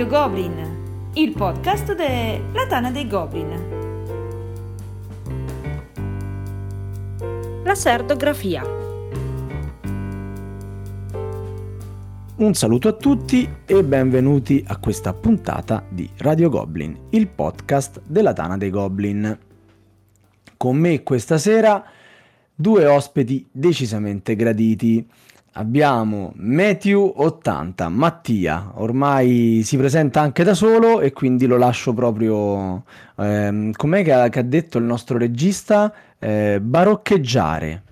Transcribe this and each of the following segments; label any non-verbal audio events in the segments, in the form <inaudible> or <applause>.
Radio Goblin, il podcast della Tana dei Goblin. La serdografia. Un saluto a tutti e benvenuti a questa puntata di Radio Goblin, il podcast della Tana dei Goblin. Con me questa sera due ospiti decisamente graditi. Abbiamo Matthew 80, Mattia, ormai si presenta anche da solo e quindi lo lascio proprio, ehm, com'è che ha, che ha, detto il nostro regista? Eh, baroccheggiare.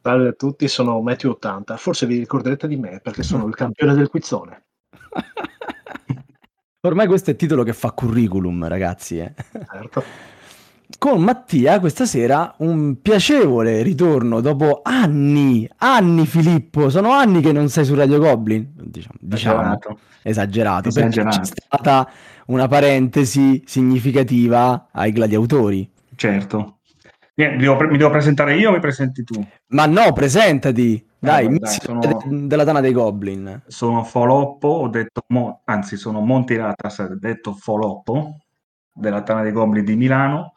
Salve a tutti, sono Matthew 80, forse vi ricorderete di me perché sono il campione del quizzone. <laughs> ormai questo è il titolo che fa curriculum ragazzi. Eh. Certo con Mattia questa sera un piacevole ritorno dopo anni, anni Filippo, sono anni che non sei su Radio Goblin, diciamo, diciamo esagerato, esagerato, c'è stata una parentesi significativa ai gladiatori. Certo. mi, devo, mi devo presentare io o mi presenti tu? Ma no, presentati. Dai, eh, dai sono, della Tana dei Goblin. Sono Foloppo, ho detto, mo, anzi sono Monti Ratas, detto Foloppo, della Tana dei Goblin di Milano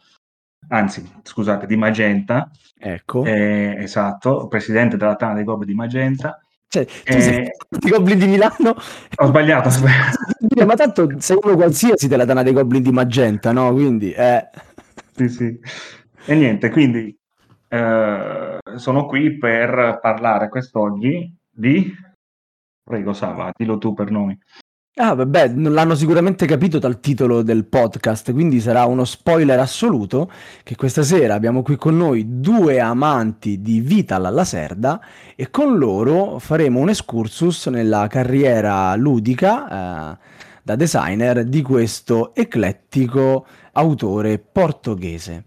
anzi, scusate, di Magenta. Ecco. Eh, esatto, presidente della Tana dei Goblin di Magenta. Cioè, tu eh, sei Goblin di Milano. Ho sbagliato, ho sbagliato. <laughs> Ma tanto sei uno qualsiasi della Tana dei Goblin di Magenta, no? Quindi, eh. Sì, sì. E niente, quindi eh, sono qui per parlare quest'oggi di... Prego, Sava, dillo tu per noi. Ah, vabbè, l'hanno sicuramente capito dal titolo del podcast, quindi sarà uno spoiler assoluto che questa sera abbiamo qui con noi due amanti di Vital alla Serda e con loro faremo un excursus nella carriera ludica eh, da designer di questo eclettico autore portoghese.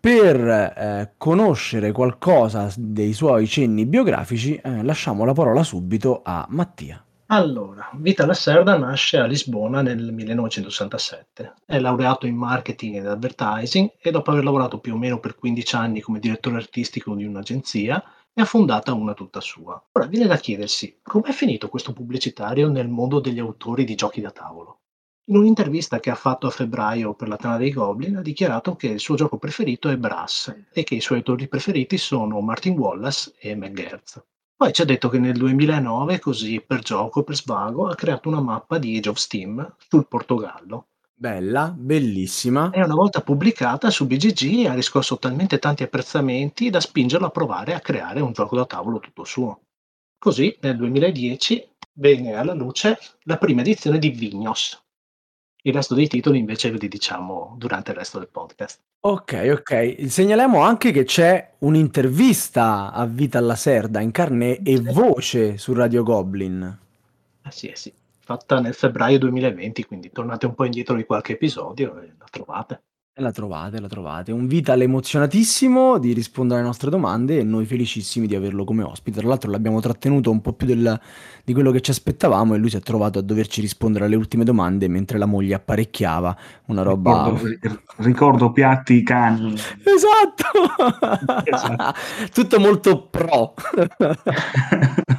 Per eh, conoscere qualcosa dei suoi cenni biografici, eh, lasciamo la parola subito a Mattia. Allora, Vita Lacerda nasce a Lisbona nel 1967. È laureato in marketing ed advertising e dopo aver lavorato più o meno per 15 anni come direttore artistico di un'agenzia, ne ha fondata una tutta sua. Ora viene da chiedersi com'è finito questo pubblicitario nel mondo degli autori di giochi da tavolo. In un'intervista che ha fatto a febbraio per la Tana dei Goblin ha dichiarato che il suo gioco preferito è Brass e che i suoi autori preferiti sono Martin Wallace e McGertz. Poi ci ha detto che nel 2009, così per gioco, per svago, ha creato una mappa di Age of Steam sul Portogallo. Bella, bellissima. E una volta pubblicata su BGG ha riscosso talmente tanti apprezzamenti da spingerlo a provare a creare un gioco da tavolo tutto suo. Così nel 2010 venne alla luce la prima edizione di Vignos, il resto dei titoli invece ve li diciamo durante il resto del podcast. Ok, ok. Segnaliamo anche che c'è un'intervista a Vita alla Serda in carne e voce su Radio Goblin. Ah sì, eh sì, fatta nel febbraio 2020, quindi tornate un po' indietro di qualche episodio e la trovate. E la trovate, la trovate. Un Vital emozionatissimo di rispondere alle nostre domande e noi felicissimi di averlo come ospite. Tra l'altro l'abbiamo trattenuto un po' più del, di quello che ci aspettavamo e lui si è trovato a doverci rispondere alle ultime domande mentre la moglie apparecchiava una roba... Ricordo, ricordo piatti, cani. Esatto! esatto. <laughs> Tutto molto pro. <laughs>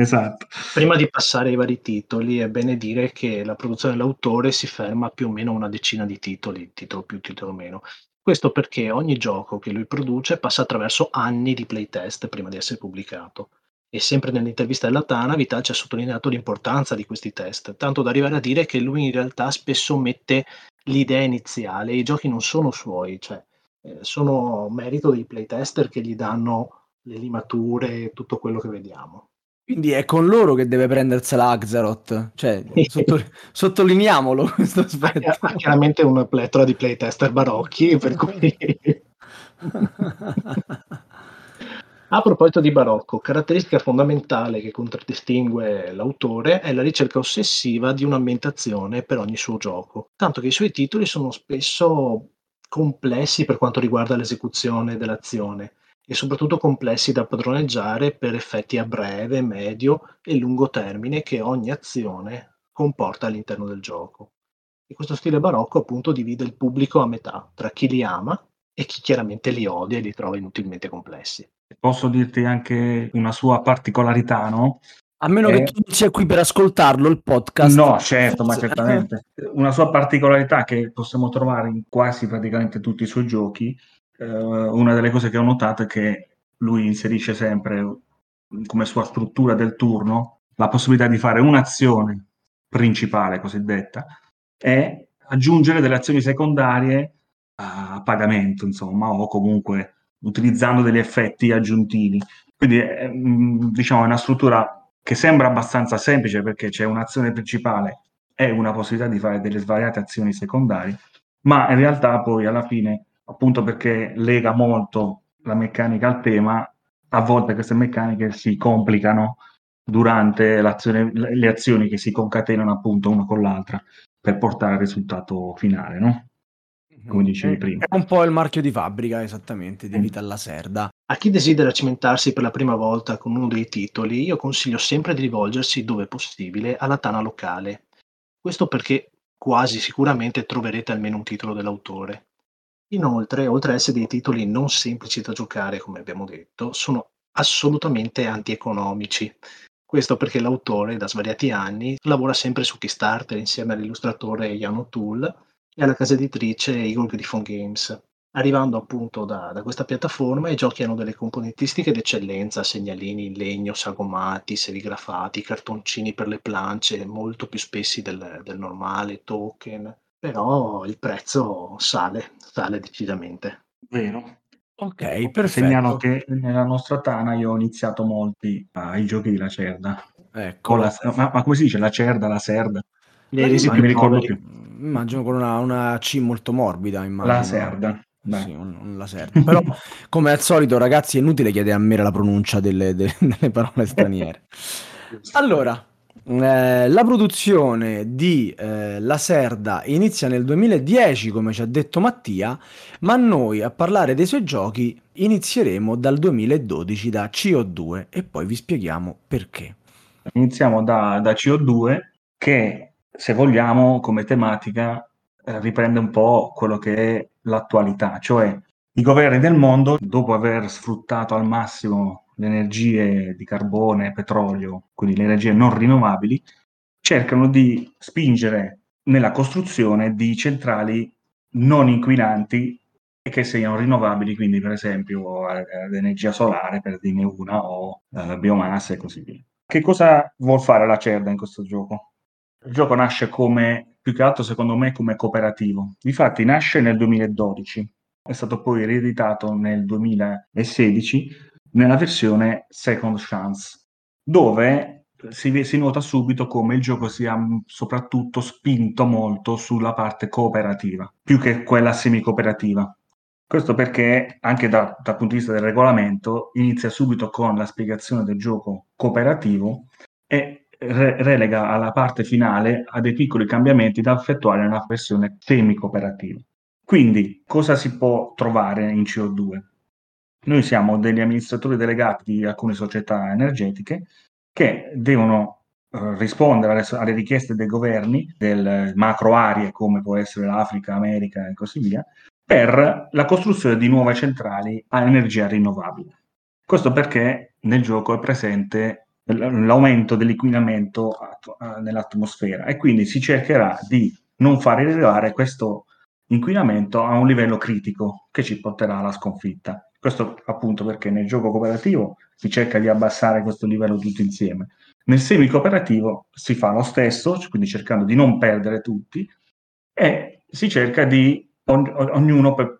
Esatto. Prima di passare ai vari titoli, è bene dire che la produzione dell'autore si ferma più o meno a una decina di titoli, titolo più, titolo meno. Questo perché ogni gioco che lui produce passa attraverso anni di playtest prima di essere pubblicato. E sempre nell'intervista della Tana, Vital ci ha sottolineato l'importanza di questi test, tanto da arrivare a dire che lui in realtà spesso mette l'idea iniziale, i giochi non sono suoi, cioè eh, sono merito dei playtester che gli danno le limature tutto quello che vediamo. Quindi è con loro che deve prendersela Axaroth, cioè sotto, sottolineiamolo questo aspetto. Ha chiaramente una pletora di playtester barocchi, per cui... <laughs> A proposito di barocco, caratteristica fondamentale che contraddistingue l'autore è la ricerca ossessiva di un'ambientazione per ogni suo gioco, tanto che i suoi titoli sono spesso complessi per quanto riguarda l'esecuzione dell'azione e soprattutto complessi da padroneggiare per effetti a breve, medio e lungo termine che ogni azione comporta all'interno del gioco. E questo stile barocco appunto divide il pubblico a metà, tra chi li ama e chi chiaramente li odia e li trova inutilmente complessi. Posso dirti anche una sua particolarità, no? A meno Eh. che tu non sia qui per ascoltarlo il podcast. No, certo, ma Forse- certamente. Una sua particolarità che possiamo trovare in quasi praticamente tutti i suoi giochi, eh, una delle cose che ho notato è che lui inserisce sempre come sua struttura del turno la possibilità di fare un'azione principale cosiddetta e aggiungere delle azioni secondarie a pagamento, insomma, o comunque utilizzando degli effetti aggiuntivi. Quindi è, mm, diciamo, è una struttura che sembra abbastanza semplice perché c'è un'azione principale e una possibilità di fare delle svariate azioni secondarie, ma in realtà poi alla fine, appunto perché lega molto la meccanica al tema, a volte queste meccaniche si complicano durante le azioni che si concatenano appunto una con l'altra per portare al risultato finale, no? Come dicevi prima. È un po' il marchio di fabbrica, esattamente, di Mm. Vita alla Serda. A chi desidera cimentarsi per la prima volta con uno dei titoli, io consiglio sempre di rivolgersi, dove possibile, alla tana locale. Questo perché quasi sicuramente troverete almeno un titolo dell'autore. Inoltre, oltre ad essere dei titoli non semplici da giocare, come abbiamo detto, sono assolutamente antieconomici. Questo perché l'autore, da svariati anni, lavora sempre su Kickstarter insieme all'illustratore Jan O'Toole e alla casa editrice Eagle Griffon Games. Arrivando appunto da, da questa piattaforma, i giochi hanno delle componentistiche d'eccellenza, segnalini in legno, sagomati, serigrafati, cartoncini per le plance, molto più spessi del, del normale, token. Però il prezzo sale, sale decisamente. Vero. Ok, Segnalo perfetto. che nella nostra Tana io ho iniziato molti ai giochi di Lacerda. Ecco. La- ma, ma come si dice? Lacerda, la Serda? Hai resi Non mi ricordo più. Immagino con una, una C molto morbida, immagino. La Serda. Sì, un, un laserda. Però, <laughs> come al solito, ragazzi, è inutile chiedere a me la pronuncia delle, de- delle parole <laughs> straniere. Allora, eh, la produzione di eh, La Serda inizia nel 2010, come ci ha detto Mattia, ma noi a parlare dei suoi giochi inizieremo dal 2012 da CO2 e poi vi spieghiamo perché. Iniziamo da, da CO2 che, se vogliamo, come tematica eh, riprende un po' quello che è l'attualità, cioè i governi del mondo, dopo aver sfruttato al massimo le energie di carbone petrolio, quindi le energie non rinnovabili, cercano di spingere nella costruzione di centrali non inquinanti e che siano rinnovabili, quindi per esempio eh, ad energia solare, per dirne una, o eh, biomassa e così via. Che cosa vuol fare la Cerda in questo gioco? Il gioco nasce come, più che altro secondo me, come cooperativo. Difatti nasce nel 2012, è stato poi rieditato nel 2016 nella versione Second Chance, dove si, si nota subito come il gioco sia mh, soprattutto spinto molto sulla parte cooperativa, più che quella semi-cooperativa. Questo perché anche da- dal punto di vista del regolamento inizia subito con la spiegazione del gioco cooperativo e re- relega alla parte finale a dei piccoli cambiamenti da effettuare nella versione semi-cooperativa. Quindi, cosa si può trovare in CO2? Noi siamo degli amministratori delegati di alcune società energetiche che devono eh, rispondere alle, alle richieste dei governi del macro aree come può essere l'Africa, America e così via, per la costruzione di nuove centrali a energia rinnovabile. Questo perché nel gioco è presente l'aumento dell'inquinamento eh, nell'atmosfera e quindi si cercherà di non far arrivare questo inquinamento a un livello critico che ci porterà alla sconfitta. Questo appunto perché nel gioco cooperativo si cerca di abbassare questo livello tutti insieme. Nel semi-cooperativo si fa lo stesso, quindi cercando di non perdere tutti, e si cerca di ogn- ognuno per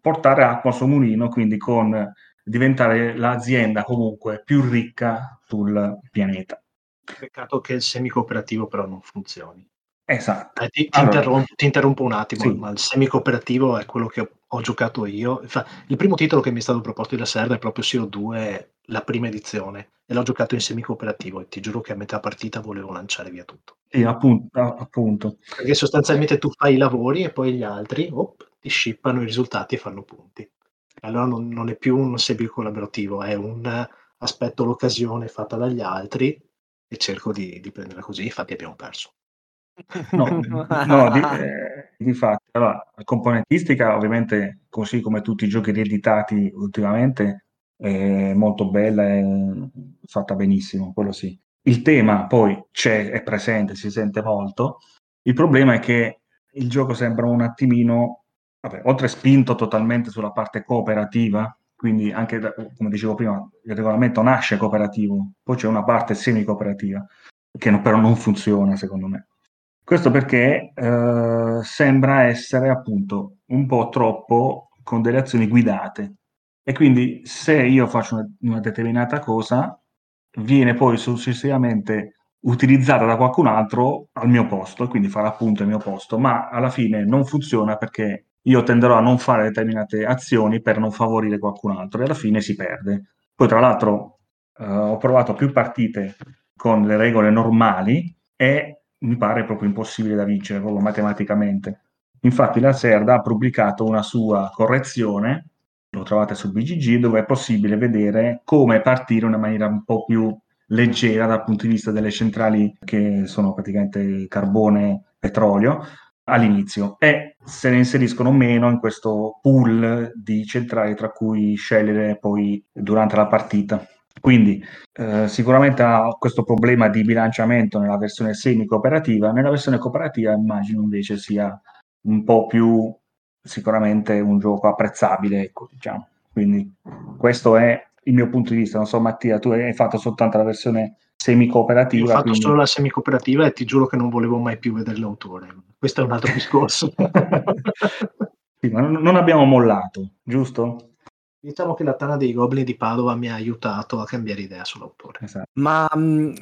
portare acqua al suo mulino, quindi con diventare l'azienda comunque più ricca sul pianeta. Peccato che il semi-cooperativo però non funzioni. Esatto. Eh, ti, ti Allora- interrompo, ti interrompo un attimo, Sì. ma il semi-cooperativo è quello che ho, ho giocato io. Infa- il primo titolo che mi è stato proposto da Serra è proprio CO2, la prima edizione, e l'ho giocato in semi-cooperativo e ti giuro che a metà partita volevo lanciare via tutto. Sì, appunto, appunto. Perché sostanzialmente tu fai i lavori e poi gli altri op, ti shippano i risultati e fanno punti. Allora non, non è più un semi-collaborativo, è un aspetto l'occasione fatta dagli altri e cerco di, di prenderla così, infatti abbiamo perso. No, <laughs> no, di, eh, difatti, allora, la componentistica ovviamente, così come tutti i giochi rieditati ultimamente, è molto bella e fatta benissimo, quello sì. il tema poi c'è, è presente, si sente molto. Il problema è che il gioco sembra un attimino, vabbè, oltre spinto totalmente sulla parte cooperativa, quindi anche, da, come dicevo prima, il regolamento nasce cooperativo, poi c'è una parte semi-cooperativa, che no, però non funziona secondo me. Questo perché eh, sembra essere appunto un po' troppo con delle azioni guidate. E quindi se io faccio una, una determinata cosa, viene poi successivamente utilizzata da qualcun altro al mio posto, quindi farà appunto il mio posto, ma alla fine non funziona perché io tenderò a non fare determinate azioni per non favorire qualcun altro e alla fine si perde. Poi tra l'altro eh, ho provato più partite con le regole normali e mi pare proprio impossibile da vincere proprio matematicamente. Infatti la Serda ha pubblicato una sua correzione, lo trovate su BGG, dove è possibile vedere come partire in una maniera un po' più leggera dal punto di vista delle centrali che sono praticamente carbone, petrolio, all'inizio e se ne inseriscono meno in questo pool di centrali tra cui scegliere poi durante la partita. Quindi eh, sicuramente ha questo problema di bilanciamento nella versione semi-cooperativa, nella versione cooperativa immagino invece sia un po' più sicuramente un gioco apprezzabile, ecco, diciamo. Quindi questo è il mio punto di vista. Non so, Mattia, tu hai fatto soltanto la versione semi-cooperativa. Io ho fatto quindi... solo la semi-cooperativa e ti giuro che non volevo mai più vedere l'autore. Questo è un altro <laughs> discorso. sì, ma non abbiamo mollato, giusto? Diciamo che la Tana dei Goblin di Padova mi ha aiutato a cambiare idea sull'autore. Esatto. Ma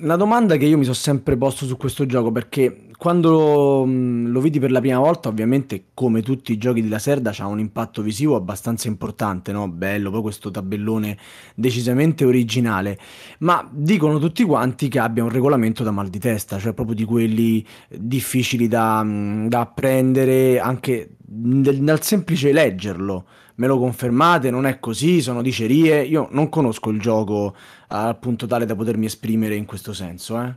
la domanda che io mi sono sempre posto su questo gioco, perché quando mh, lo vidi per la prima volta, ovviamente come tutti i giochi di Laserda c'ha un impatto visivo abbastanza importante, no? Bello, poi questo tabellone decisamente originale, ma dicono tutti quanti che abbia un regolamento da mal di testa, cioè proprio di quelli difficili da, da apprendere anche nel, nel semplice leggerlo me lo confermate, non è così, sono dicerie, io non conosco il gioco al punto tale da potermi esprimere in questo senso. Eh.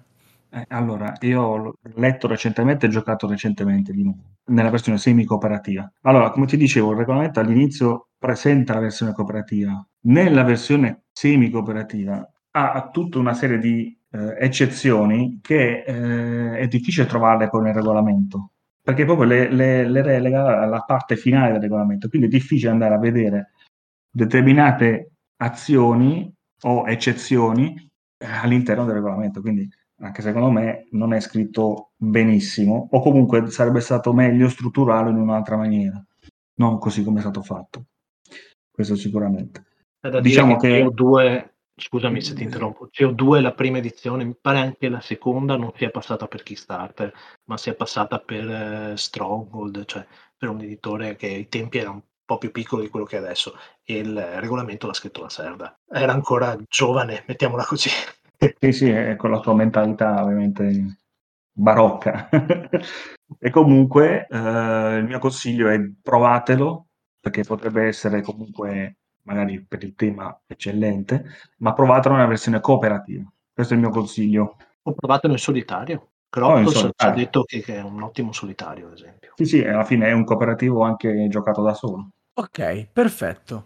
Eh, allora, io ho letto recentemente e giocato recentemente di nuovo, nella versione semi-cooperativa. Allora, come ti dicevo, il regolamento all'inizio presenta la versione cooperativa. Nella versione semi-cooperativa ha tutta una serie di eh, eccezioni che eh, è difficile trovarle poi nel regolamento perché proprio le, le, le relega alla parte finale del regolamento, quindi è difficile andare a vedere determinate azioni o eccezioni eh, all'interno del regolamento, quindi anche secondo me non è scritto benissimo o comunque sarebbe stato meglio strutturarlo in un'altra maniera, non così come è stato fatto. Questo sicuramente. diciamo che, che... due Scusami se ti interrompo. CO2 la prima edizione, mi pare anche la seconda non sia passata per Kickstarter, ma sia passata per eh, Stronghold, cioè per un editore che ai tempi era un po' più piccolo di quello che è adesso e il regolamento l'ha scritto la Serda. Era ancora giovane, mettiamola così. <laughs> Sì, sì, è con la tua mentalità ovviamente barocca. <laughs> e comunque eh, il mio consiglio è provatelo perché potrebbe essere comunque magari per il tema eccellente, ma provatelo nella versione cooperativa. Questo è il mio consiglio. O provatelo in solitario. Crotos ci ha detto che, che, è un ottimo solitario, ad esempio. Sì, sì, alla fine è un cooperativo anche giocato da solo. Ok, perfetto.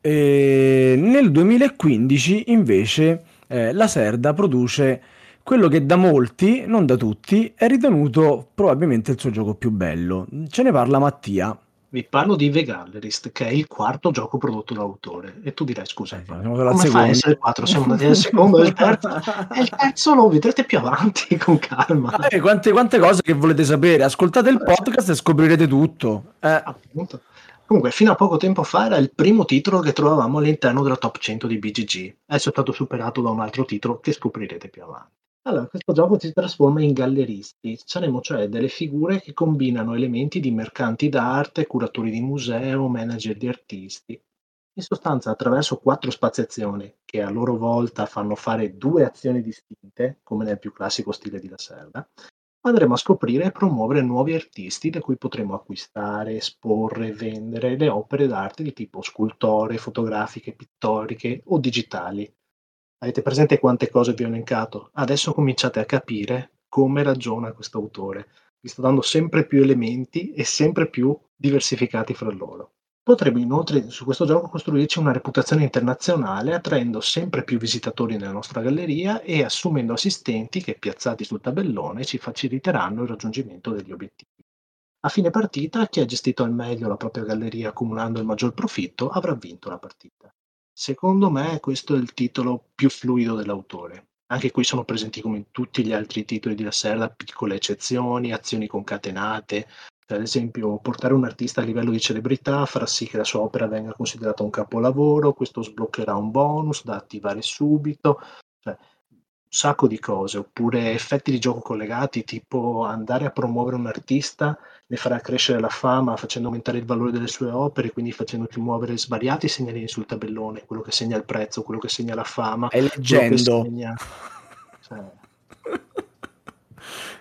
E nel 2015 invece eh, la Serda produce quello che da molti, non da tutti, è ritenuto probabilmente il suo gioco più bello. Ce ne parla Mattia. Vi parlo di The Gallerist, che è il quarto gioco prodotto dall'autore. E tu direi, scusa, eh, come fa a essere quattro? Siamo andati al <laughs> secondo il terzo. E il terzo lo vedrete più avanti, <laughs> con calma. Eh, quante, quante, cose che volete sapere? Ascoltate il podcast e scoprirete tutto. Eh. Appunto. Comunque, fino a poco tempo fa era il primo titolo che trovavamo all'interno della top 100 di BGG. Adesso è stato superato da un altro titolo che scoprirete più avanti. Allora, questo gioco si trasforma in galleristi, saremo cioè delle figure che combinano elementi di mercanti d'arte, curatori di museo, manager di artisti. In sostanza, attraverso quattro spaziazioni, che a loro volta fanno fare due azioni distinte, come nel più classico stile di Lacerda, andremo a scoprire e promuovere nuovi artisti da cui potremo acquistare, esporre, vendere le opere d'arte di tipo scultore, fotografiche, pittoriche o digitali, Avete presente quante cose vi ho elencato? Adesso cominciate a capire come ragiona questo autore. Vi sto dando sempre più elementi e sempre più diversificati fra loro. Potrebbe inoltre su questo gioco costruirci una reputazione internazionale, attraendo sempre più visitatori nella nostra galleria e assumendo assistenti che, piazzati sul tabellone, ci faciliteranno il raggiungimento degli obiettivi. A fine partita, chi ha gestito al meglio la propria galleria accumulando il maggior profitto avrà vinto la partita. Secondo me questo è il titolo più fluido dell'autore. Anche qui sono presenti come in tutti gli altri titoli di La Serra piccole eccezioni, azioni concatenate, cioè, ad esempio, portare un artista a livello di celebrità farà sì che la sua opera venga considerata un capolavoro, questo sbloccherà un bonus da attivare subito, cioè, sacco di cose, oppure effetti di gioco collegati, tipo andare a promuovere un artista ne farà crescere la fama facendo aumentare il valore delle sue opere, quindi facendoci muovere svariati segnalini sul tabellone, quello che segna il prezzo, quello che segna la fama, È leggendo. Segna... Cioè,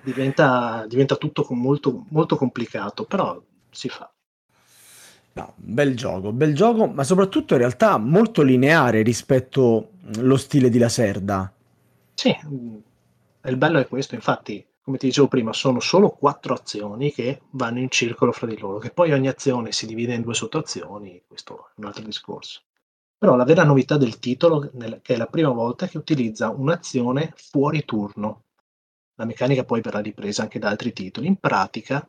diventa, diventa tutto molto, molto complicato, però si fa. No, bel gioco, bel gioco, ma soprattutto in realtà molto lineare rispetto allo stile di Laserda. Sì, il bello è questo, infatti, come ti dicevo prima, sono solo quattro azioni che vanno in circolo fra di loro, che poi ogni azione si divide in due sottoazioni, questo è un altro discorso. Però la vera novità del titolo, che è la prima volta che utilizza un'azione fuori turno, la meccanica poi verrà ripresa anche da altri titoli. In pratica,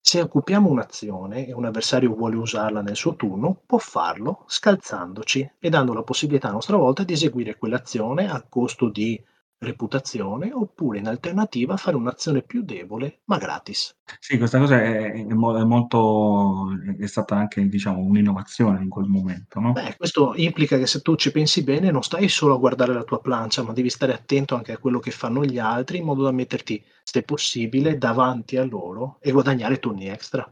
se occupiamo un'azione e un avversario vuole usarla nel suo turno, può farlo scalzandoci e dando la possibilità a nostra volta di eseguire quell'azione a costo di reputazione oppure in alternativa fare un'azione più debole ma gratis. Sì, questa cosa è, è, molto è stata anche diciamo un'innovazione in quel momento, no? Beh, questo implica che se tu ci pensi bene non stai solo a guardare la tua plancia, ma devi stare attento anche a quello che fanno gli altri in modo da metterti, se possibile, davanti a loro e guadagnare turni extra.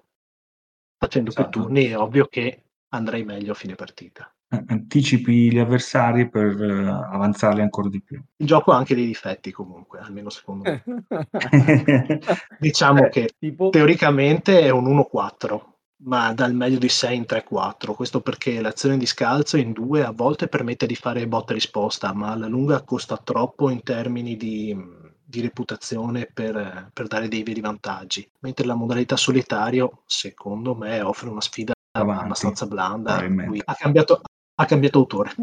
Facendo esatto. più turni è ovvio che andrai meglio a fine partita anticipi gli avversari per uh, avanzarli ancora di più. Il gioco ha anche dei difetti comunque, almeno secondo me. <laughs> diciamo eh, che tipo... teoricamente è un 1-4, ma dal meglio di 6 in 3-4. Questo perché l'azione di scalzo in 2 a volte permette di fare botta e risposta, ma alla lunga costa troppo in termini di, di reputazione per, per, dare dei veri vantaggi. Mentre la modalità solitario, secondo me, offre una sfida Avanti, abbastanza blanda. Ha cambiato, ha cambiato autore. <laughs>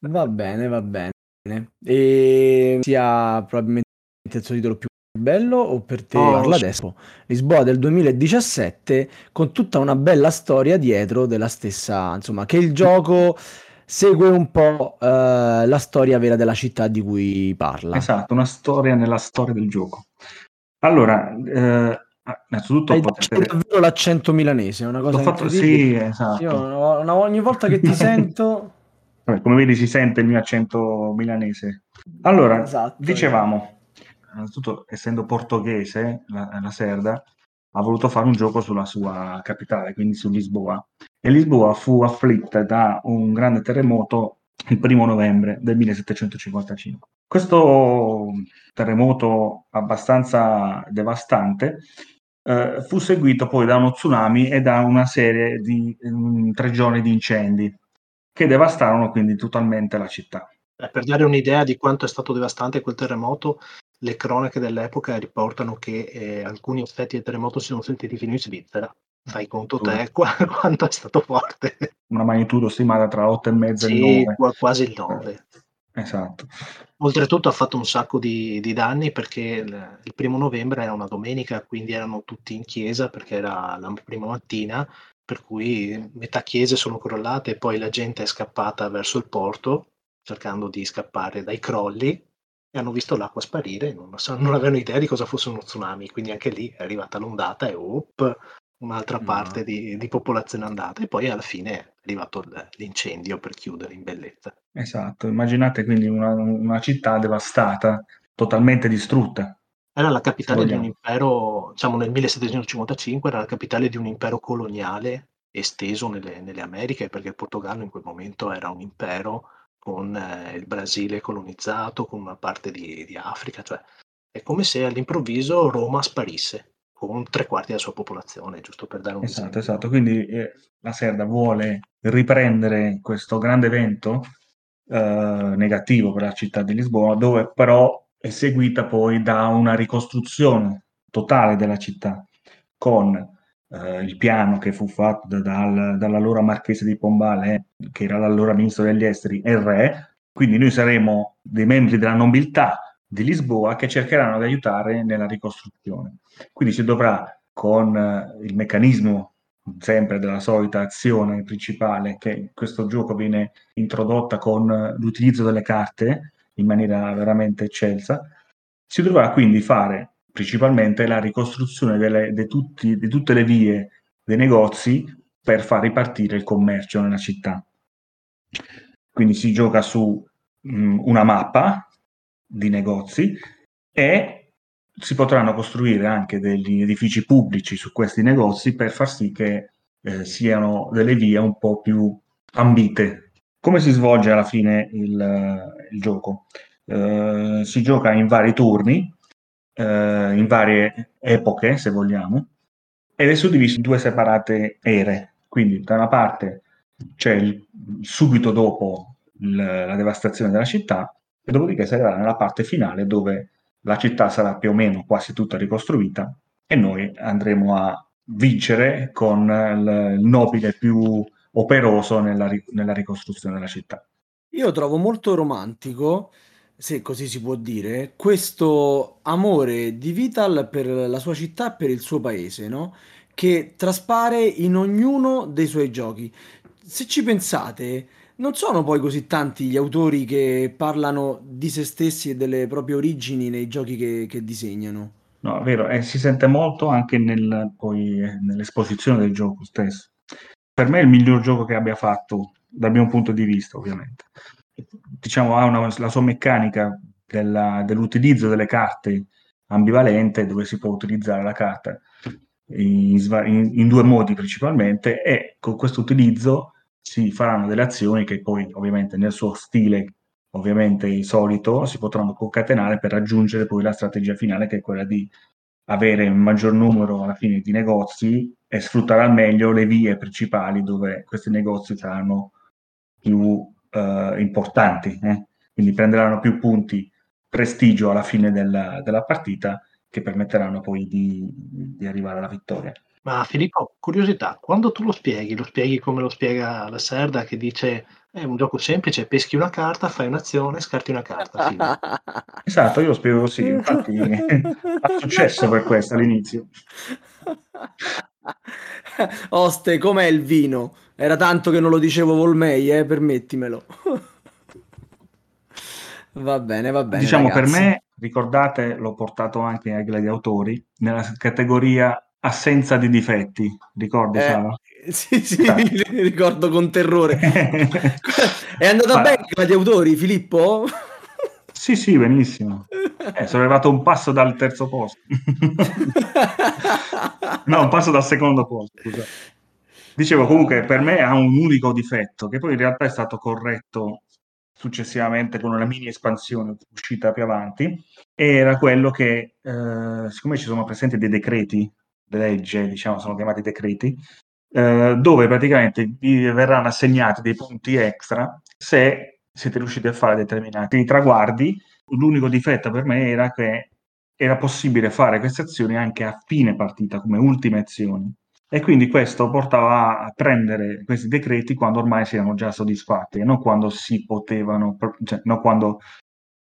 va bene, va bene. E sia probabilmente il suo titolo più bello o per te oh, parla adesso? Lisboa del 2017 con tutta una bella storia dietro della stessa insomma che il gioco segue un po' uh, la storia vera della città di cui parla. Esatto una storia nella storia del gioco. Allora eh, Ah, innanzitutto Hai davvero l'accento milanese, è una cosa fatto, sì, esatto. Io, una, ogni volta che ti <laughs> sento... Vabbè, come vedi si sente il mio accento milanese. Allora, esatto, dicevamo, innanzitutto essendo portoghese, la, la Serda, ha voluto fare un gioco sulla sua capitale, quindi su Lisboa. E Lisboa fu afflitta da un grande terremoto il primo novembre del 1755. Questo terremoto abbastanza devastante eh, fu seguito poi da uno tsunami e da una serie di um, tre giorni di incendi che devastarono quindi totalmente la città. Eh, per dare un'idea di quanto è stato devastante quel terremoto, le cronache dell'epoca riportano che eh, alcuni effetti del terremoto si sono sentiti fino in Svizzera. Fai conto te <laughs> qu- quanto è stato forte. Una magnitudo stimata tra 8,5 sì, e 9. quasi il 9. Esatto. Oltretutto ha fatto un sacco di, di danni perché il, il, primo novembre era una domenica, quindi erano tutti in chiesa perché era la prima mattina, per cui metà chiese sono crollate e poi la gente è scappata verso il porto cercando di scappare dai crolli e hanno visto l'acqua sparire, non, non avevano idea di cosa fosse uno tsunami, quindi anche lì è arrivata l'ondata e op, un'altra parte di, di, popolazione andata e poi alla fine arrivato l'incendio per chiudere in bellezza. Esatto, immaginate quindi una, una città devastata, totalmente distrutta. Era la capitale di un impero, diciamo nel 1755 era la capitale di un impero coloniale esteso nelle, nelle Americhe perché il Portogallo in quel momento era un impero con eh, il Brasile colonizzato, con una parte di, di Africa, cioè è come se all'improvviso Roma sparisse con tre quarti della sua popolazione, giusto per dare un esatto, esempio. Esatto, quindi eh, la Serda vuole riprendere questo grande evento eh, negativo per la città di Lisbona, dove però è seguita poi da una ricostruzione totale della città, con eh, il piano che fu fatto da, dal, dall'allora marchese di Pombale, che era l'allora ministro degli esteri, e il re. Quindi noi saremo dei membri della nobiltà di Lisboa che cercheranno di aiutare nella ricostruzione. Quindi si dovrà con eh, il meccanismo sempre della solita azione principale che in questo gioco viene introdotta con l'utilizzo delle carte in maniera veramente eccelsa, si dovrà quindi fare principalmente la ricostruzione delle, di, tutti, di tutte le vie dei negozi per far ripartire il commercio nella città. Quindi si gioca su mh, mm, una mappa di negozi e si potranno costruire anche degli edifici pubblici su questi negozi per far sì che eh, siano delle vie un po' più ambite. Come si svolge alla fine il, il gioco? Eh, si gioca in vari turni, eh, in varie epoche, se vogliamo, ed è suddiviso in due separate ere. Quindi da una parte c'è il, subito dopo il, la devastazione della città e dopodiché si arriverà nella parte finale dove la città sarà più o meno quasi tutta ricostruita e noi andremo a vincere con il, il nobile più operoso nella, nella ricostruzione della città. Io trovo molto romantico se così si può dire, questo amore di Vital per la sua città per il suo paese, no? Che traspare in ognuno dei suoi giochi. Se ci pensate, non sono poi così tanti gli autori che parlano di se stessi e delle proprie origini nei giochi che, che disegnano. No, è vero, e si sente molto anche nel, poi, nell'esposizione del gioco stesso. Per me è il miglior gioco che abbia fatto, dal mio punto di vista, ovviamente diciamo, ha una, la sua meccanica della, dell'utilizzo delle carte ambivalente, dove si può utilizzare la carta in, in, in due modi principalmente, e con questo utilizzo si faranno delle azioni che poi ovviamente nel suo stile ovviamente solito si potranno concatenare per raggiungere poi la strategia finale che è quella di avere un maggior numero alla fine di negozi e sfruttare al meglio le vie principali dove questi negozi saranno più eh, importanti, eh? quindi prenderanno più punti prestigio alla fine della, della partita che permetteranno poi di, di, arrivare alla vittoria. Ma Filippo, curiosità, quando tu lo spieghi, lo spieghi come lo spiega la Serda che dice è un gioco semplice, peschi una carta, fai un'azione, scarti una carta. Fine. <laughs> esatto, io lo spiego così, infatti ha successo per questo all'inizio. <laughs> Oste, com'è il vino? Era tanto che non lo dicevo Volmei, eh, permettimelo. <laughs> va bene, va bene. Diciamo ragazzi. per me, ricordate, l'ho portato anche ai gladiatori, nella categoria assenza di difetti. Ricordi, eh, <laughs> Sì, sì, <laughs> ricordo con terrore. <laughs> È andata Ma... bene i gladiatori, Filippo? Sì, sì, benissimo. Eh, sono arrivato un passo dal terzo posto. no, un passo dal secondo posto. Scusa. Dicevo comunque per me ha un unico difetto che poi in realtà è stato corretto successivamente con una mini espansione uscita più avanti, era quello che eh, siccome ci sono presenti dei decreti, legge, diciamo, sono chiamati decreti, eh, dove praticamente vi verranno assegnati dei punti extra se siete riusciti a fare determinati traguardi. L'unico difetto per me era che era possibile fare queste azioni anche a fine partita, come ultime azioni. E quindi questo portava a prendere questi decreti quando ormai si erano già soddisfatti e non quando si potevano, cioè non quando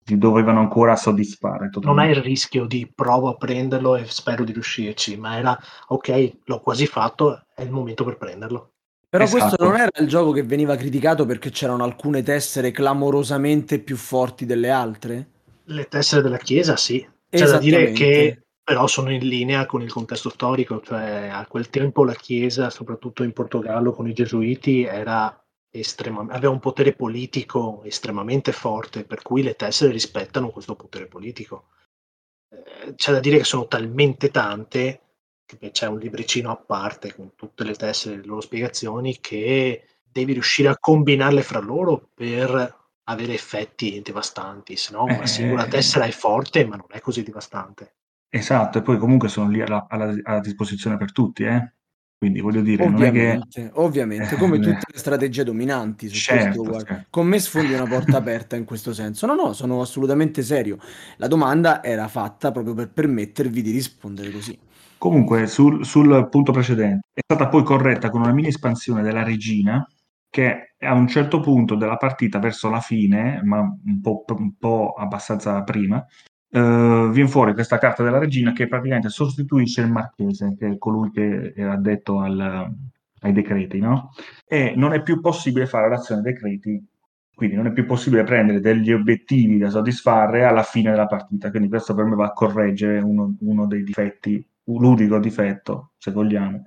si dovevano ancora soddisfare. Totalmente. Non hai il rischio di provo a prenderlo e spero di riuscirci, ma era ok, l'ho quasi fatto, è il momento per prenderlo. Però esatto. questo non era il gioco che veniva criticato perché c'erano alcune tessere clamorosamente più forti delle altre? Le tessere della Chiesa, sì. C'è da dire che però sono in linea con il contesto storico, cioè a quel tempo la Chiesa, soprattutto in Portogallo con i Gesuiti, era estrema- aveva un potere politico estremamente forte, per cui le tessere rispettano questo potere politico. Eh, c'è da dire che sono talmente tante che c'è un libricino a parte con tutte le tessere e le loro spiegazioni che devi riuscire a combinarle fra loro per avere effetti devastanti, se no una singola eh. tessera è forte ma non è così devastante. Esatto, e poi comunque sono lì alla, alla, alla disposizione per tutti, eh? Quindi voglio dire, ovviamente, non è che... ovviamente, come tutte le strategie dominanti, su certo, questo, certo. con me sfondi una porta aperta in questo senso. No, no, sono assolutamente serio. La domanda era fatta proprio per permettervi di rispondere così. Comunque, sul, sul, punto precedente, è stata poi corretta con una mini espansione della regina che a un certo punto della partita, verso la fine, ma un po', un po abbastanza prima, eh, viene fuori questa carta della regina che praticamente sostituisce il marchese, che è colui che era addetto al, ai decreti, no? E non è più possibile fare l'azione decreti quindi non è più possibile prendere degli obiettivi da soddisfare alla fine della partita. Quindi questo per me va a correggere uno, uno dei difetti, un l'unico difetto, se vogliamo,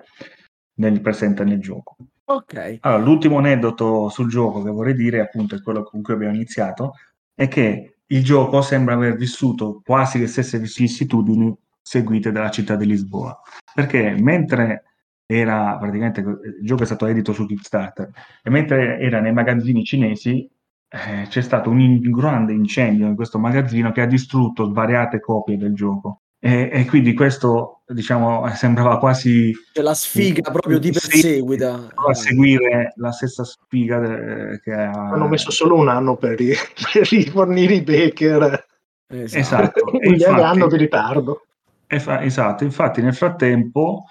nel presente nel gioco. Ok. Allora, l'ultimo aneddoto sul gioco che vorrei dire, appunto, è quello con cui abbiamo iniziato, è che il gioco sembra aver vissuto quasi le stesse vicissitudini seguite dalla città di Lisboa. Perché mentre era praticamente il gioco è stato edito su Kickstarter e mentre era nei magazzini cinesi eh, c'è stato un, in- grande incendio in questo magazzino che ha distrutto svariate copie del gioco. E, e quindi questo, diciamo, sembrava quasi... C'è la sfiga proprio ti perseguita. A seguire la stessa sfiga de- che ha... Hanno messo solo un anno per, ri- per rifornire i Baker. Esatto. Esatto. <laughs> Un infatti- anno di ritardo. fa- esatto, infatti nel frattempo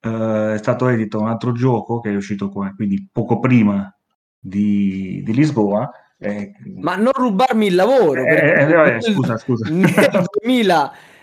eh, è stato edito un altro gioco che è uscito qua, quindi poco prima di, di Lisboa. eh, Ma non rubarmi il lavoro. Eh, eh, nel- <laughs> scusa, scusa. Nel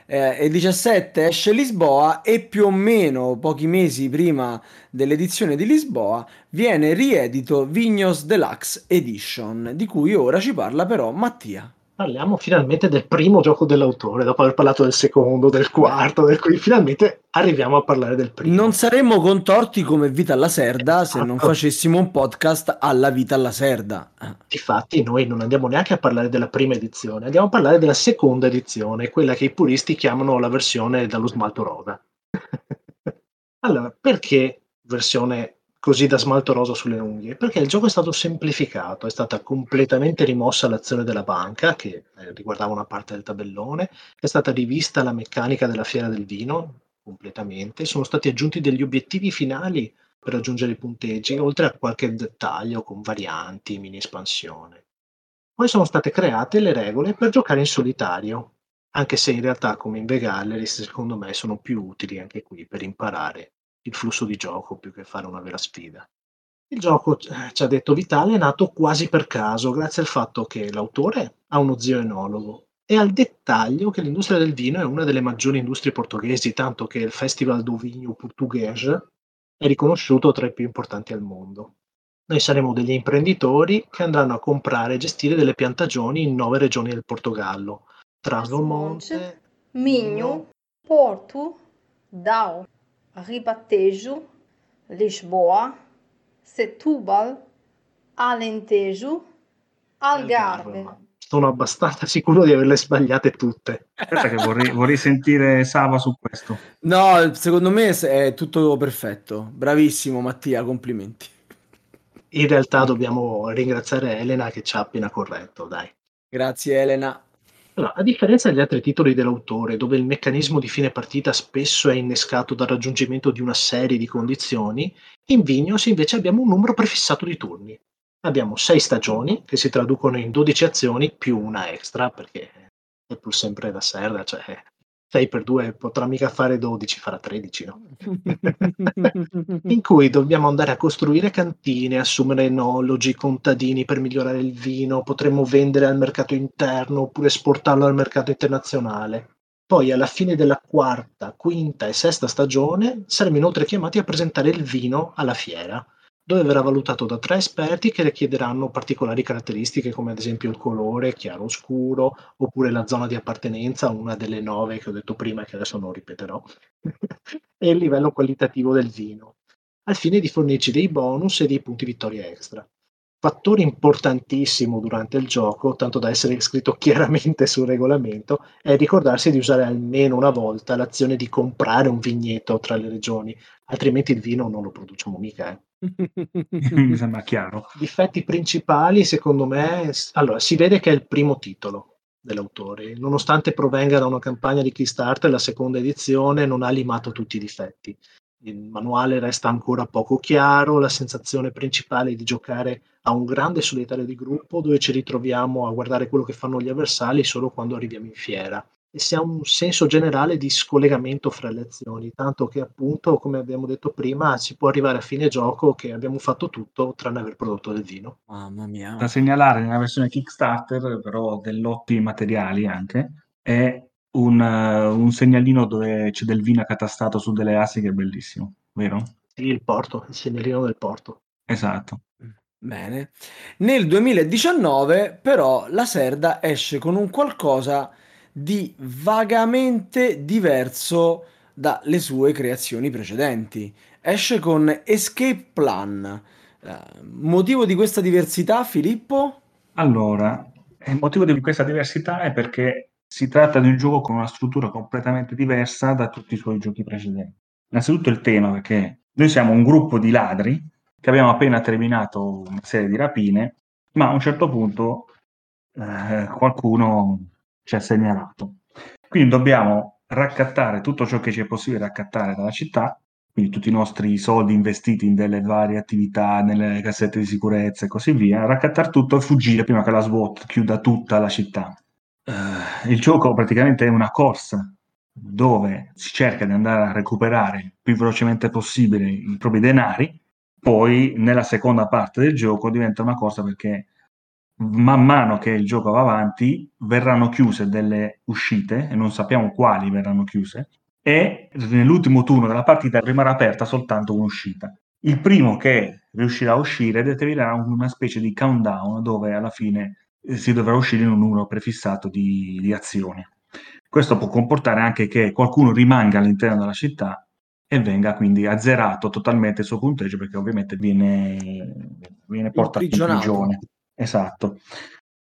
2017 esce Lisboa e più o meno pochi mesi prima dell'edizione di Lisboa viene riedito Vignos Deluxe Edition, di cui ora ci parla però Mattia. Parliamo finalmente del primo gioco dell'autore, dopo aver parlato del secondo, del quarto, del quinto, finalmente arriviamo a parlare del primo. Non saremmo contorti come Vita alla Serda se non Esatto. facessimo un podcast alla Vita alla Serda. Difatti noi non andiamo neanche a parlare della prima edizione, andiamo a parlare della seconda edizione, quella che i puristi chiamano la versione dallo smalto rosa. <laughs> allora, perché versione così da smalto rosa sulle unghie? Perché il gioco è stato semplificato, è stata completamente rimossa l'azione della banca, che eh, riguardava una parte del tabellone, è stata rivista la meccanica della fiera del vino, completamente, sono stati aggiunti degli obiettivi finali per raggiungere i punteggi, oltre a qualche dettaglio con varianti, mini espansione. Poi sono state create le regole per giocare in solitario, anche se in realtà come in The Galleries secondo me sono più utili anche qui per imparare il flusso di gioco più che fare una vera sfida. Il gioco, eh, ci ha detto Vitale, è nato quasi per caso, grazie al fatto che l'autore ha uno zio enologo e al dettaglio che l'industria del vino è una delle maggiori industrie portoghesi, tanto che il Festival do Vinho Português è riconosciuto tra i più importanti al mondo. Noi saremo degli imprenditori che andranno a comprare e gestire delle piantagioni in nove regioni del Portogallo, Trás-os-Monte, Minho, Porto, Dao, Ribatejo, Lisboa, Setúbal, Alentejo, Algarve. Sono abbastanza <laughs> sicuro di averle sbagliate tutte. Aspetta che vorrei, vorrei sentire Sava su questo. No, secondo me è tutto perfetto. Bravissimo Mattia, complimenti. In realtà dobbiamo ringraziare Elena che ci ha appena corretto, dai. Grazie Elena. Allora, a differenza degli altri titoli dell'autore, dove il meccanismo di fine partita spesso è innescato dal raggiungimento di una serie di condizioni, in Vignos invece abbiamo un numero prefissato di turni. Abbiamo sei stagioni che si traducono in 12 azioni più una extra, perché è pur sempre la serra, cioè 6 per 2 potrà mica fare 12, farà 13, no? <laughs> in cui dobbiamo andare a costruire cantine, assumere enologi, contadini per migliorare il vino, potremmo vendere al mercato interno oppure esportarlo al mercato internazionale. Poi alla fine della quarta, quinta e sesta stagione saremo inoltre chiamati a presentare il vino alla fiera, dove verrà valutato da tre esperti che le chiederanno particolari caratteristiche come ad esempio il colore, chiaro scuro, oppure la zona di appartenenza, una delle nove che ho detto prima e che adesso non ripeterò, <laughs> e il livello qualitativo del vino, al fine di fornirci dei bonus e dei punti vittoria extra. Fattore importantissimo durante il gioco, tanto da essere scritto chiaramente sul regolamento, è ricordarsi di usare almeno una volta l'azione di comprare un vigneto tra le regioni, altrimenti il vino non lo produciamo mica. Eh. <laughs> Mi sembra chiaro. Difetti principali, secondo me, allora, si vede che è il primo titolo dell'autore, nonostante provenga da una campagna di Kickstarter, la seconda edizione non ha limato tutti i difetti. Il manuale resta ancora poco chiaro, la sensazione principale è di giocare a un grande solitario di gruppo dove ci ritroviamo a guardare quello che fanno gli avversari solo quando arriviamo in fiera. e si ha un senso generale di scollegamento fra le azioni, tanto che appunto, come abbiamo detto prima, si può arrivare a fine gioco che abbiamo fatto tutto tranne aver prodotto del vino. Mamma mia. Da segnalare nella versione Kickstarter, però dell'otti materiali anche, è un, uh, un, segnalino dove c'è del vino accatastato su delle assi che è bellissimo, vero? Sì, il porto, il segnalino del porto. Esatto. Bene. Nel 2019 però la Serda esce con un qualcosa di vagamente diverso dalle sue creazioni precedenti. Esce con Escape Plan. Eh, motivo di questa diversità, Filippo? Allora, il motivo di questa diversità è perché si tratta di un gioco con una struttura completamente diversa da tutti i suoi giochi precedenti. Innanzitutto il tema, perché noi siamo un gruppo di ladri che abbiamo appena terminato una serie di rapine, ma a un certo punto eh, qualcuno ci ha segnalato. Quindi dobbiamo raccattare tutto ciò che ci è possibile raccattare dalla città, quindi tutti i nostri soldi investiti in delle varie attività, nelle cassette di sicurezza e così via, raccattare tutto e fuggire prima che la SWAT chiuda tutta la città. Uh, il gioco praticamente è una corsa dove si cerca di andare a recuperare il più velocemente possibile i propri denari, poi nella seconda parte del gioco diventa una corsa perché man mano che il gioco va avanti verranno chiuse delle uscite e non sappiamo quali verranno chiuse e nell'ultimo turno della partita rimarrà aperta soltanto un'uscita. Il primo che riuscirà a uscire determinerà una specie di countdown dove alla fine eh, si dovrà uscire in un numero prefissato di, di azioni. Questo può comportare anche che qualcuno rimanga all'interno della città e venga quindi azzerato totalmente il suo punteggio perché ovviamente viene, viene portato in prigione. Esatto.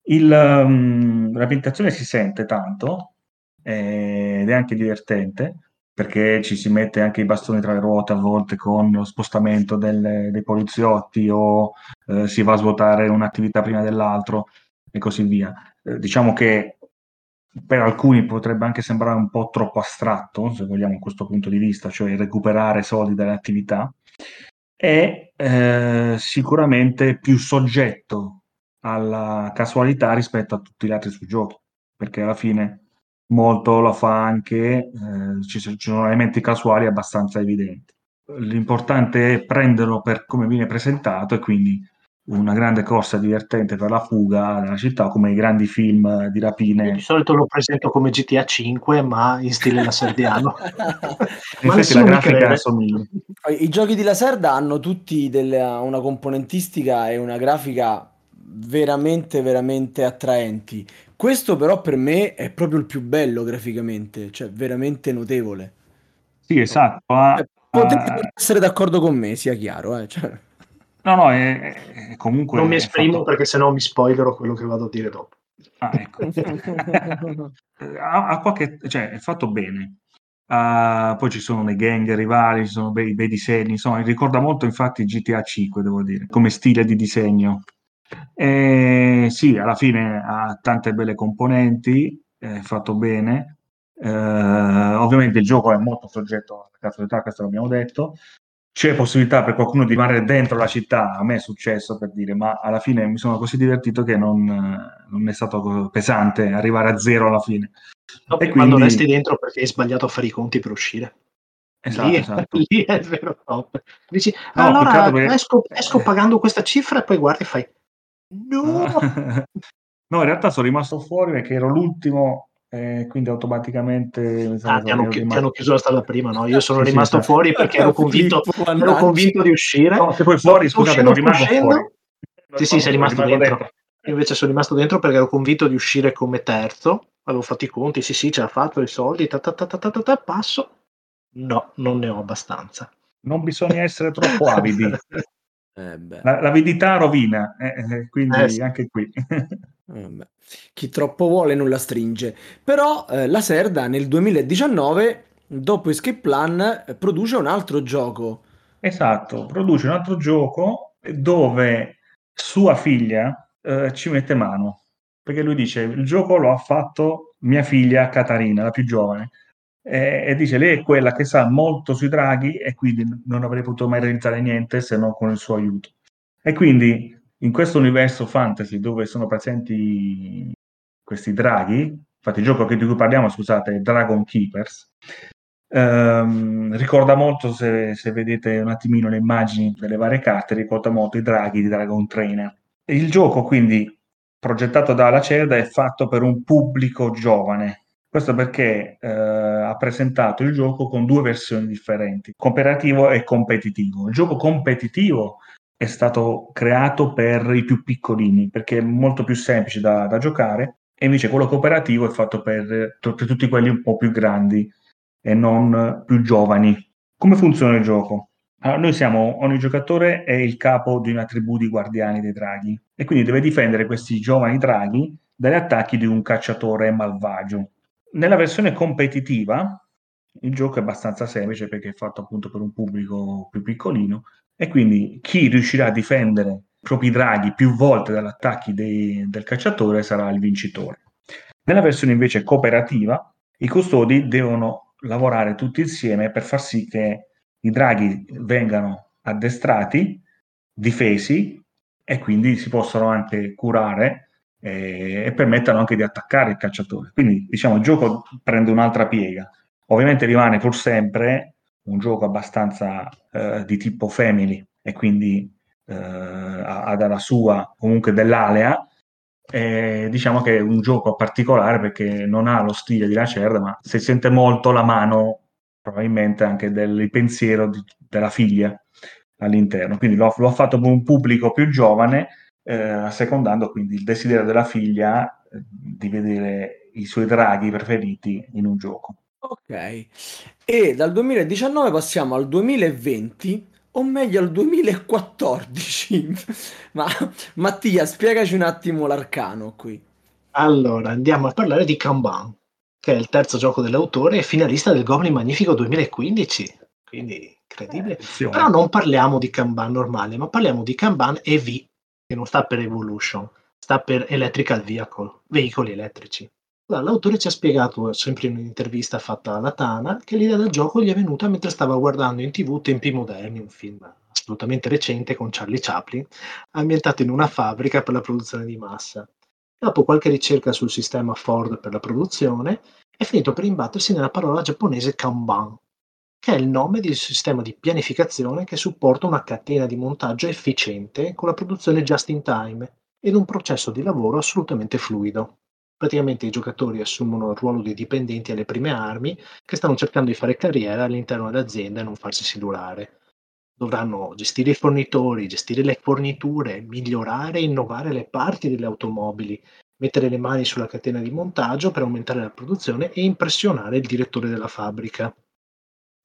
Il, um, l'ambientazione si sente tanto eh, ed è anche divertente perché ci si mette anche i bastoni tra le ruote a volte con lo spostamento delle, dei poliziotti o eh, si va a svuotare un'attività prima dell'altro e così via. Eh, diciamo che per alcuni potrebbe anche sembrare un po' troppo astratto, se vogliamo, questo punto di vista, cioè recuperare soldi dalle attività, è eh, sicuramente più soggetto alla casualità rispetto a tutti gli altri sui giochi, perché alla fine molto lo fa anche, eh, ci, ci, sono elementi casuali abbastanza evidenti. L'importante è prenderlo per come viene presentato e quindi una grande corsa divertente per la fuga dalla città, come i grandi film di rapine. di solito lo presento come GTA 5, ma in stile laserdiano. <laughs> <laughs> in effetti la grafica assomiglia. I giochi di Laserda hanno tutti delle, una componentistica e una grafica veramente, veramente attraenti. Questo però per me è proprio il più bello graficamente, cioè veramente notevole. Sì, esatto. Ma, eh, Potete essere d'accordo con me, sia chiaro. Eh? Cioè... No, no, è, è comunque... Non mi esprimo fatto... perché sennò mi spoilerò quello che vado a dire dopo. Ah, ecco. <laughs> ha, ha qualche... cioè, è fatto bene. Uh, poi ci sono le gang rivali, ci sono bei, bei disegni, insomma, ricorda molto infatti GTA 5, devo dire, come stile di disegno. E sì, alla fine ha tante belle componenti, è fatto bene. Eh, ovviamente il gioco è molto soggetto alla casualità, questo l'abbiamo detto. C'è possibilità per qualcuno di rimanere dentro la città, a me è successo per dire, ma alla fine mi sono così divertito che non, non è stato pesante arrivare a zero alla fine. No, e quindi... quando resti dentro perché hai sbagliato a fare i conti per uscire. Esatto, lì, esatto. <laughs> lì è vero top. Dici, no, allora perché... esco, esco, pagando questa cifra e poi guardi e fai, No! <laughs> no, in realtà sono rimasto fuori perché ero l'ultimo eh, quindi automaticamente ah, ti, hanno, ti, hanno, chiuso la strada prima, no? Io sono sì, rimasto sì, fuori perché ero <laughs> convinto, <laughs> ero convinto, di uscire. No, se poi fuori, scusate, non rimasto fuori. Sì, sì, sei rimasto dentro. dentro. Io invece sono rimasto dentro perché ero convinto di uscire come terzo. Avevo fatto i conti, sì, sì, ce l'ha fatto, i soldi, ta ta ta ta ta ta, ta passo. No, non ne ho abbastanza. Non bisogna essere troppo avidi. <laughs> Eh la, l'avidità rovina, eh, eh quindi eh, sì. anche qui. <laughs> Chi troppo vuole non la stringe. Però eh, la Serda nel 2019, dopo Escape Plan, eh, produce un altro gioco. Esatto, produce un altro gioco dove sua figlia eh, ci mette mano. Perché lui dice, il gioco lo ha fatto mia figlia Catarina, la più giovane e, e, dice lei è quella che sa molto sui draghi e quindi non avrei potuto mai realizzare niente se non con il suo aiuto. E quindi in questo universo fantasy dove sono presenti questi draghi, Infatti il gioco di cui parliamo, scusate, è Dragon Keepers. Ehm, ricorda molto, se, se, vedete un attimino le immagini delle varie carte, ricorda molto i draghi di Dragon Trainer. Il gioco quindi progettato da Lacerda è fatto per un pubblico giovane. Questo perché eh, ha presentato il gioco con due versioni differenti, cooperativo e competitivo. Il gioco competitivo è stato creato per i più piccolini perché è molto più semplice da, da giocare e invece quello cooperativo è fatto per, per tutti quelli un po' più grandi e non più giovani. Come funziona il gioco? Allora, noi siamo, ogni giocatore è il capo di una tribù di guardiani dei draghi e quindi deve difendere questi giovani draghi dagli attacchi di un cacciatore malvagio. Nella versione competitiva il gioco è abbastanza semplice perché è fatto appunto per un pubblico più piccolino e quindi chi riuscirà a difendere i propri draghi più volte dagli attacchi del cacciatore sarà il vincitore. Nella versione invece cooperativa i custodi devono lavorare tutti insieme per far sì che i draghi vengano addestrati, difesi e quindi si possano anche curare eh, e permettano anche di attaccare il cacciatore. Quindi diciamo il gioco prende un'altra piega. Ovviamente rimane pur sempre un gioco abbastanza eh, di tipo family e quindi eh, ha dalla sua comunque dell'alea. E diciamo che è un gioco particolare perché non ha lo stile di Lacerda, ma si sente molto la mano probabilmente anche del pensiero di, della figlia all'interno. Quindi l'ho, l'ho, fatto per un pubblico più giovane, assecondando quindi il desiderio della figlia eh, di vedere i suoi draghi preferiti in un gioco. Ok, e dal 2019 passiamo al 2020, o meglio al 2014. <laughs> Ma Mattia, spiegaci un attimo l'arcano qui. Allora, andiamo a parlare di Kanban che è il terzo gioco dell'autore e finalista del Goblin Magnifico 2015. Quindi incredibile. Eh, Però non parliamo di Kanban normale, ma parliamo di Kanban EV, che non sta per Evolution, sta per Electrical Vehicle, veicoli elettrici. L'autore ci ha spiegato, sempre in un'intervista fatta alla Tana, che l'idea del gioco gli è venuta mentre stava guardando in tv Tempi Moderni, un film assolutamente recente con Charlie Chaplin, ambientato in una fabbrica per la produzione di massa. Dopo qualche ricerca sul sistema Ford per la produzione, è finito per imbattersi nella parola giapponese Kanban, che è il nome del sistema di pianificazione che supporta una catena di montaggio efficiente con la produzione just in time ed un processo di lavoro assolutamente fluido. Praticamente i giocatori assumono il ruolo di dipendenti alle prime armi che stanno cercando di fare carriera all'interno dell'azienda e non farsi silurare dovranno gestire i fornitori, gestire le forniture, migliorare e innovare le parti delle automobili, mettere le mani sulla catena di montaggio per aumentare la produzione e impressionare il direttore della fabbrica.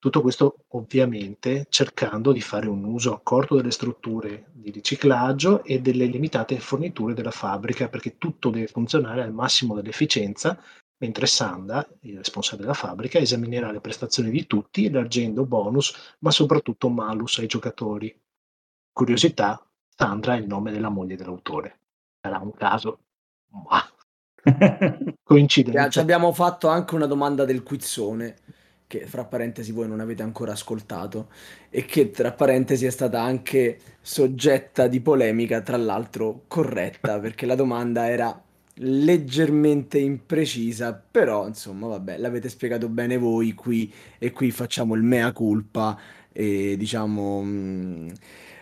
Tutto questo ovviamente cercando di fare un uso accorto delle strutture di riciclaggio e delle limitate forniture della fabbrica perché tutto deve funzionare al massimo dell'efficienza mentre Sanda, il responsabile della fabbrica, esaminerà le prestazioni di tutti, elargendo bonus, ma soprattutto malus ai giocatori. Curiosità, Sandra è il nome della moglie dell'autore. Sarà un caso? Ma... <laughs> Coincidenza. Ci abbiamo fatto anche una domanda del quizzone che fra parentesi voi non avete ancora ascoltato e che tra parentesi è stata anche soggetta di polemica, tra l'altro corretta, <laughs> perché la domanda era leggermente imprecisa, però insomma, vabbè, l'avete spiegato bene voi qui e qui facciamo il mea culpa e diciamo mh, mm,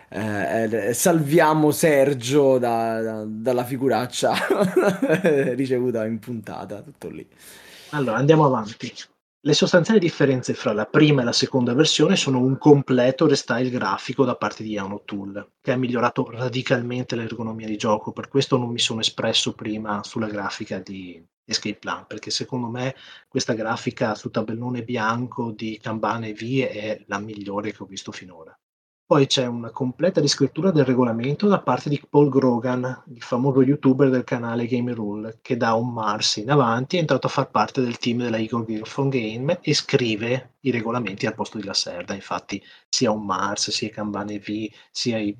eh, eh, salviamo Sergio da, da, dalla figuraccia <laughs> ricevuta in puntata, tutto lì. Allora, andiamo avanti. Le sostanziali differenze fra la prima e la seconda versione sono un completo restyle grafico da parte di Yano Tool, che ha migliorato radicalmente l'ergonomia di gioco, per questo non mi sono espresso prima sulla grafica di Escape Plan, perché secondo me questa grafica su tabellone bianco di Kanban e V è la migliore che ho visto finora. Poi c'è una completa riscrittura del regolamento da parte di Paul Grogan, il famoso youtuber del canale Game Rule, che da un Mars in avanti è entrato a far parte del team della Eagle Girlphone Game e scrive i regolamenti al posto di Lacerda. Infatti, sia un Mars, sia Kanban V, sia i.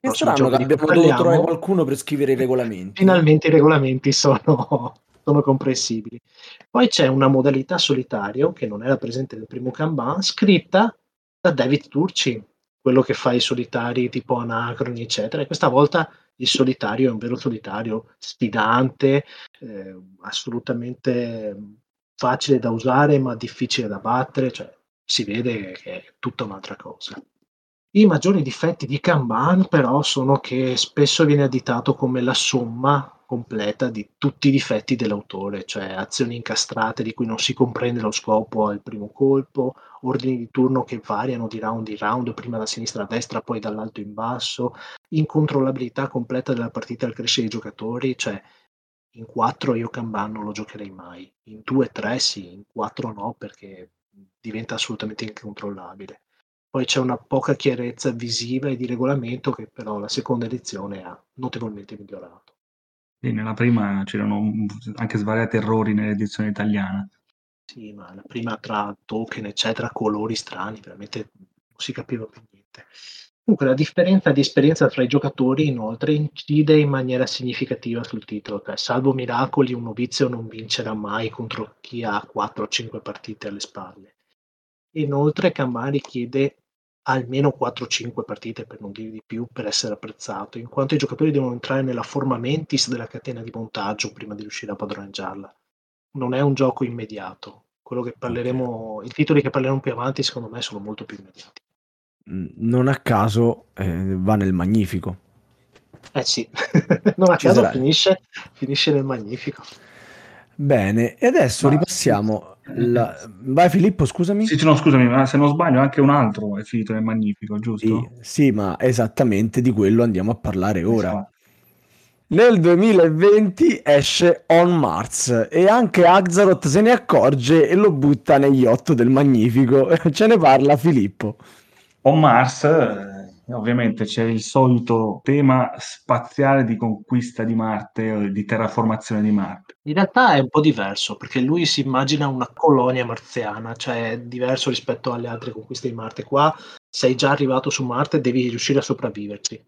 Che strano che abbiamo dovuto trovare qualcuno per scrivere i regolamenti. Finalmente i regolamenti sono, <laughs> sono comprensibili. Poi c'è una modalità solitario che non era presente nel primo Kanban, scritta da David Turci, quello che fa i solitari tipo Anacroni, eccetera. E questa volta il solitario è un vero solitario sfidante, eh, assolutamente facile da usare ma difficile da battere, cioè si vede che è tutta un'altra cosa. I maggiori difetti di Kanban però sono che spesso viene additato come la somma completa di tutti i difetti dell'autore, cioè azioni incastrate di cui non si comprende lo scopo al primo colpo, ordini di turno che variano di round in round, prima da sinistra a destra, poi dall'alto in basso, incontrollabilità completa della partita al crescere dei giocatori, cioè in 4 io Kanban non lo giocherei mai, in 2-3 sì, in 4 no perché diventa assolutamente incontrollabile. Poi c'è una poca chiarezza visiva e di regolamento che però la seconda edizione ha notevolmente migliorato. Sì, nella prima c'erano anche svariati errori nell'edizione italiana. Sì, ma la prima tra token, eccetera, colori strani, veramente non si capiva più niente. Comunque la differenza di esperienza tra i giocatori inoltre incide in maniera significativa sul titolo, cioè salvo miracoli un novizio non vincerà mai contro chi ha 4 o 5 partite alle spalle. Inoltre Kanban richiede almeno 4-5 partite, per non dire di più, per essere apprezzato, in quanto i giocatori devono entrare nella forma mentis della catena di montaggio prima di riuscire a padroneggiarla. Non è un gioco immediato. Quello che parleremo, i titoli che parleremo più avanti, secondo me, sono molto più immediati. Mm, non a caso eh, va nel Magnifico. Eh sì, <laughs> non a Ci caso finisce, finisce nel Magnifico. Bene, e adesso ma, ripassiamo. La... Vai Filippo, scusami. Sì, no, scusami, ma se non sbaglio anche un altro è finito nel Magnifico, giusto? Sì, sì ma esattamente di quello andiamo a parlare ora. Esatto. Nel 2020 esce On Mars e anche Axaroth se ne accorge e lo butta negli otto del Magnifico. <laughs> Ce ne parla Filippo. On Mars ovviamente c'è il solito tema spaziale di conquista di Marte o di terraformazione di Marte. In realtà è un po' diverso perché lui si immagina una colonia marziana, cioè è diverso rispetto alle altre conquiste di Marte. Qua sei già arrivato su Marte devi riuscire a sopravviverci.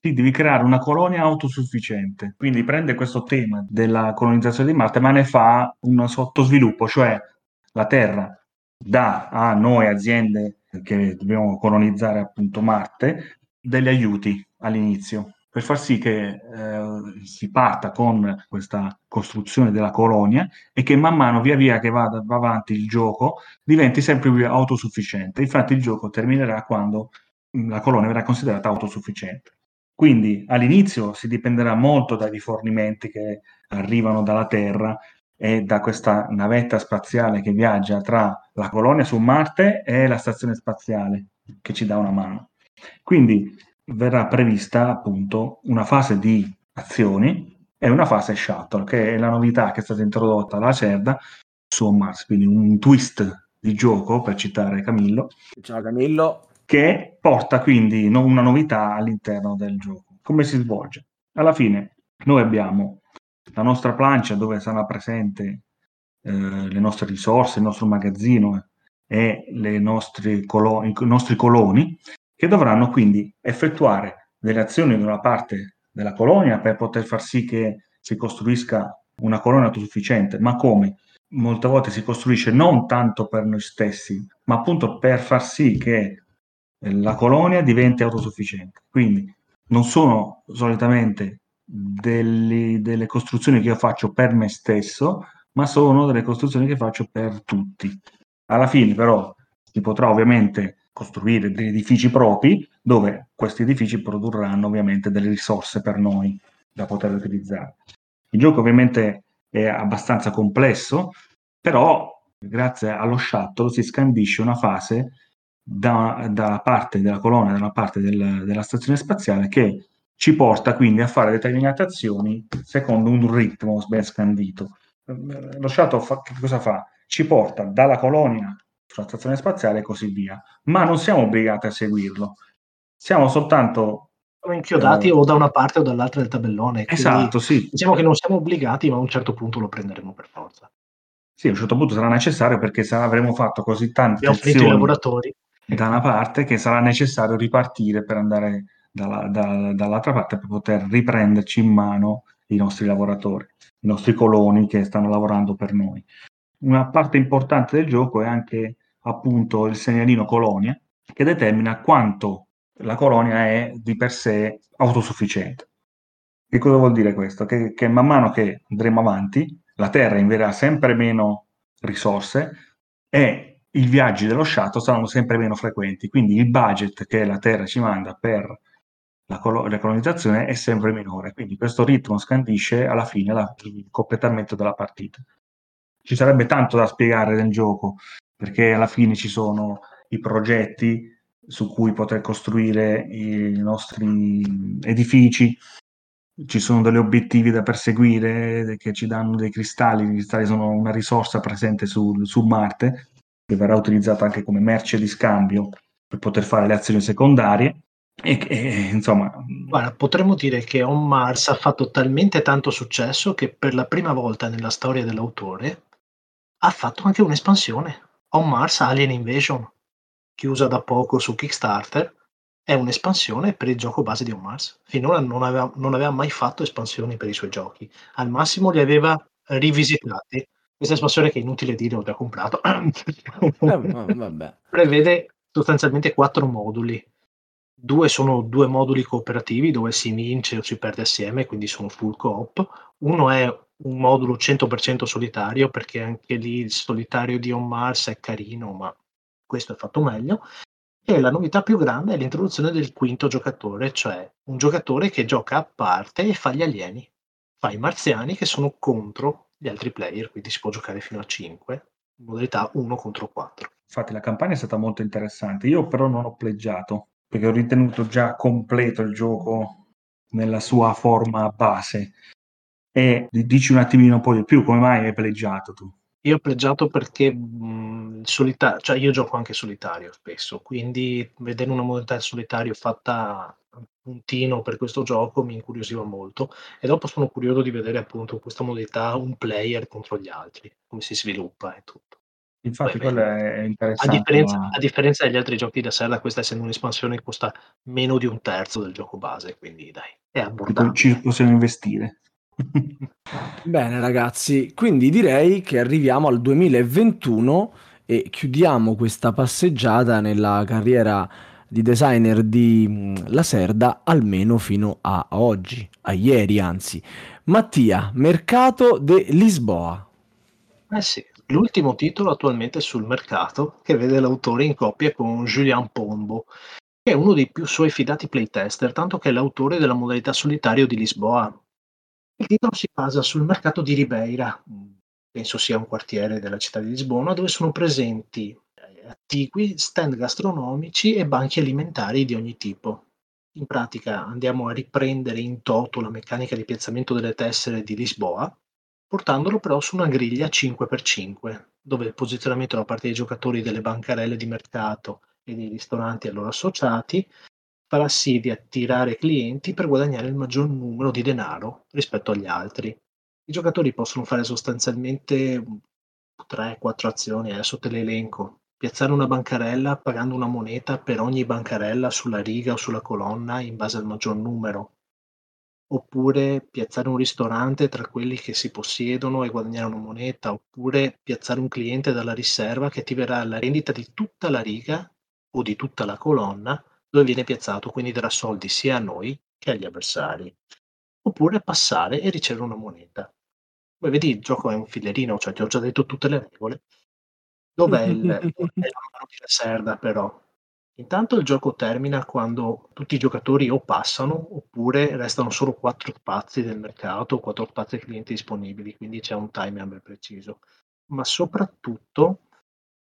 Sì, devi creare una colonia autosufficiente. Quindi prende questo tema della colonizzazione di Marte, ma ne fa un sottosviluppo, cioè la Terra dà a noi aziende che dobbiamo colonizzare appunto Marte, degli aiuti all'inizio per far sì che eh, si parta con questa costruzione della colonia e che man mano, via via che va, va avanti il gioco, diventi sempre più autosufficiente. Infatti il gioco terminerà quando la colonia verrà considerata autosufficiente. Quindi all'inizio si dipenderà molto dai rifornimenti che arrivano dalla Terra e da questa navetta spaziale che viaggia tra la colonia su Marte e la stazione spaziale che ci dà una mano. Quindi verrà prevista appunto una fase di azioni e una fase shuttle, che è la novità che è stata introdotta dalla CERDA su Mars, quindi un twist di gioco, per citare Camillo. Ciao Camillo. Che porta quindi una novità all'interno del gioco. Come si svolge? Alla fine noi abbiamo la nostra plancia dove sarà presente eh, le nostre risorse, il nostro magazzino e colo- i nostri coloni, che dovranno quindi effettuare delle azioni da una parte della colonia per poter far sì che si costruisca una colonia autosufficiente, ma come? Molte volte si costruisce non tanto per noi stessi, ma appunto per far sì che la colonia diventi autosufficiente. Quindi non sono solitamente delle, delle costruzioni che io faccio per me stesso, ma sono delle costruzioni che faccio per tutti. Alla fine però si potrà ovviamente costruire degli edifici propri dove questi edifici produrranno ovviamente delle risorse per noi da poter utilizzare. Il gioco ovviamente è abbastanza complesso, però grazie allo shuttle si scandisce una fase da, da parte della colonna, da una parte del, della stazione spaziale che ci porta quindi a fare determinate azioni secondo un ritmo ben scandito. Lo shuttle fa, che cosa fa? Ci porta dalla colonia sulla stazione spaziale e così via, ma non siamo obbligati a seguirlo. Siamo soltanto inchiodati eh, o da una parte o dall'altra del tabellone. Esatto, sì. Diciamo che non siamo obbligati, ma a un certo punto lo prenderemo per forza. Sì, a un certo punto sarà necessario perché sarà, avremo fatto così tante azioni lavoratori. da una parte che sarà necessario ripartire per andare dalla, da, dall'altra parte per poter riprenderci in mano i nostri lavoratori, i nostri coloni che stanno lavorando per noi. Una parte importante del gioco è anche appunto il segnalino colonia che determina quanto la colonia è di per sé autosufficiente. Che cosa vuol dire questo? Che, che man mano che andremo avanti, la Terra invierà sempre meno risorse e i viaggi dello shuttle saranno sempre meno frequenti, quindi il budget che la Terra ci manda per la, col- la colonizzazione è sempre minore, quindi questo ritmo scandisce alla fine la- il completamento della partita. Ci sarebbe tanto da spiegare nel gioco, perché alla fine ci sono i progetti su cui poter costruire i nostri edifici, ci sono degli obiettivi da perseguire che ci danno dei cristalli, i cristalli sono una risorsa presente su, su Marte, che verrà utilizzata anche come merce di scambio per poter fare le azioni secondarie. E, e, insomma, Guarda, potremmo dire che On Mars ha fatto talmente tanto successo che per la prima volta nella storia dell'autore ha fatto anche un'espansione. On Mars Alien Invasion, chiusa da poco su Kickstarter, è un'espansione per il gioco base di On Mars. Finora non aveva, non aveva mai fatto espansioni per i suoi giochi. Al massimo li aveva rivisitati. Questa espansione che è inutile dire, ho già comprato. Eh, vabbè. Prevede sostanzialmente quattro moduli. Due sono due moduli cooperativi dove si vince o si perde assieme, quindi sono full coop. Uno è un modulo 100% solitario, perché anche lì il solitario di On Mars è carino, ma questo è fatto meglio. E la novità più grande è l'introduzione del quinto giocatore, cioè un giocatore che gioca a parte e fa gli alieni, fa i marziani che sono contro gli altri player, quindi si può giocare fino a 5, in modalità 1 contro 4. Infatti la campagna è stata molto interessante, io però non ho pleggiato, perché ho ritenuto già completo il gioco nella sua forma base. E dici un attimino un po' di più, come mai hai pleggiato tu? Io ho preggiato perché mh, solita- cioè io gioco anche solitario spesso, quindi vedere una modalità solitario fatta puntino per questo gioco mi incuriosiva molto e dopo sono curioso di vedere appunto questa modalità un player contro gli altri, come si sviluppa e tutto. Infatti quello è A interessante. differenza, ma- a differenza degli altri giochi da Serra, questa essendo un'espansione costa meno di un terzo del gioco base, quindi dai, è Ci abbordabile. possiamo investire. <laughs> <laughs> Bene ragazzi, quindi direi che arriviamo al 2021 e chiudiamo questa passeggiata nella carriera di designer di mm, Laserda almeno fino a oggi, a ieri anzi. Mattia, Mercato de Lisboa. Eh sì, l'ultimo titolo attualmente sul mercato che vede l'autore in coppia con Julien Pombo, che è uno dei più suoi fidati playtester, tanto che è l'autore della modalità solitario di Lisboa. Il titolo si basa sul mercato di Ribeira, penso sia un quartiere della città di Lisbona, dove sono presenti eh, attigui, stand gastronomici e banchi alimentari di ogni tipo. In pratica andiamo a riprendere in toto la meccanica di piazzamento delle tessere di Lisboa, portandolo però su una griglia 5x5, dove il posizionamento da parte dei giocatori delle bancarelle di mercato e dei ristoranti a loro associati farà sì di attirare clienti per guadagnare il maggior numero di denaro rispetto agli altri. I giocatori possono fare sostanzialmente 3-4 azioni, adesso te le elenco. Piazzare una bancarella pagando una moneta per ogni bancarella sulla riga o sulla colonna in base al maggior numero. Oppure piazzare un ristorante tra quelli che si possiedono e guadagnare una moneta, oppure piazzare un cliente dalla riserva che attiverà la rendita di tutta la riga o di tutta la colonna dove viene piazzato, quindi darà soldi sia a noi che agli avversari. Oppure passare e ricevere una moneta. Come vedi, il gioco è un filerino, cioè ti ho già detto tutte le regole. Dov'è il, <laughs> è la mano di Lacerda, però? Intanto il gioco termina quando tutti i giocatori o passano oppure restano solo quattro spazi del mercato, quattro spazi clienti disponibili, quindi c'è un timer ben preciso. Ma soprattutto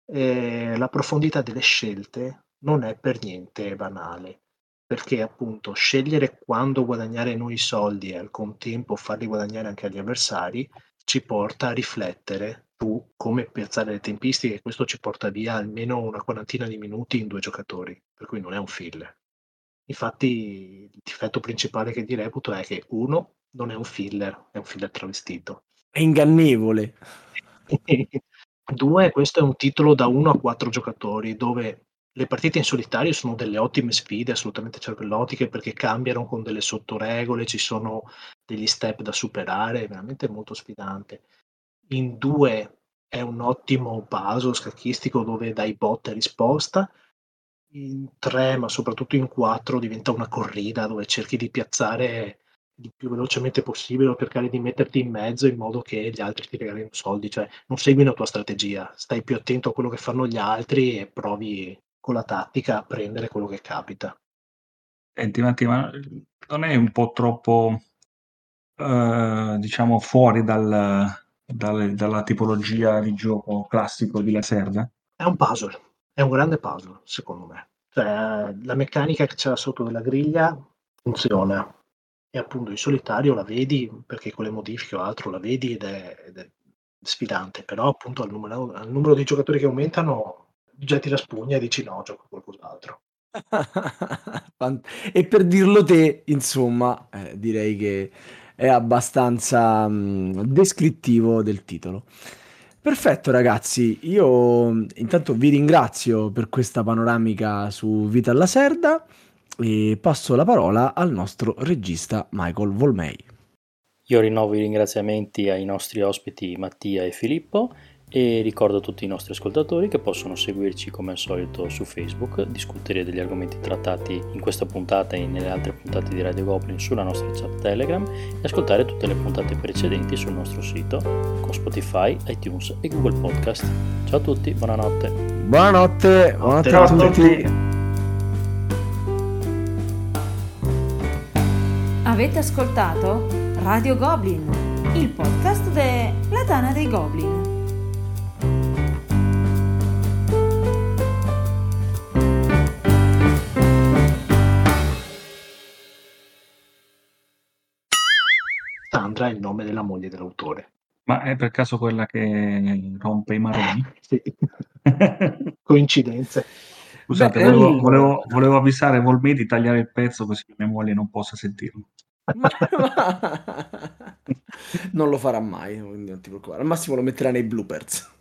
eh, la profondità delle scelte non è per niente banale, perché appunto scegliere quando guadagnare noi soldi e al contempo farli guadagnare anche agli avversari ci porta a riflettere su come piazzare le tempistiche questo ci porta via almeno una quarantina di minuti in due giocatori, per cui non è un filler. Infatti il difetto principale che ti reputo è che uno non è un filler, è un filler travestito. È ingannevole. <laughs> Due, questo è un titolo da 1 a 4 giocatori dove le partite in solitario sono delle ottime sfide, assolutamente cervellotiche, perché cambiano con delle sottoregole, ci sono degli step da superare, è veramente molto sfidante. In due è un ottimo puzzle scacchistico dove dai botte e risposta. In tre, ma soprattutto in quattro, diventa una corrida dove cerchi di piazzare il più velocemente possibile o cercare di metterti in mezzo in modo che gli altri ti regalino soldi, cioè non segui una tua strategia, stai più attento a quello che fanno gli altri e provi con la tattica a prendere quello che capita. Senti, Matti, ma non è un po' troppo, eh, diciamo, fuori dal, dal- dalla tipologia di gioco classico di Lacerda? È un puzzle, è un grande puzzle, secondo me. Cioè, la meccanica che c'è sotto della griglia funziona. E appunto in solitario la vedi, perché con le modifiche o altro la vedi ed è, ed è sfidante, però appunto al numero, al numero di giocatori che aumentano getti la spugna e dici no, gioco qualcos'altro. <laughs> e per dirlo te, insomma, eh, direi che è abbastanza mh, descrittivo del titolo. Perfetto ragazzi, io intanto vi ringrazio per questa panoramica su Vita alla Serda e passo la parola al nostro regista Michael Volmei. Io rinnovo i ringraziamenti ai nostri ospiti Mattia e Filippo e ricordo a tutti i nostri ascoltatori che possono seguirci come al solito su Facebook, discutere degli argomenti trattati in questa puntata e nelle altre puntate di Radio Goblin sulla nostra chat Telegram e ascoltare tutte le puntate precedenti sul nostro sito con Spotify, iTunes e Google Podcast. Ciao a tutti, buonanotte. Buonanotte, buonanotte Ciao a a tutti. tutti. Avete ascoltato Radio Goblin, il podcast della Tana dei Goblin. È il nome della moglie dell'autore. Ma è per caso quella che rompe i maroni? <laughs> Sì. Coincidenze. Scusate, Beh, volevo, volevo- volevo avvisare Volmei di tagliare il pezzo così mia moglie non possa sentirlo. <laughs> non lo farà mai, quindi non ti preoccupare. Al massimo lo metterà nei bloopers.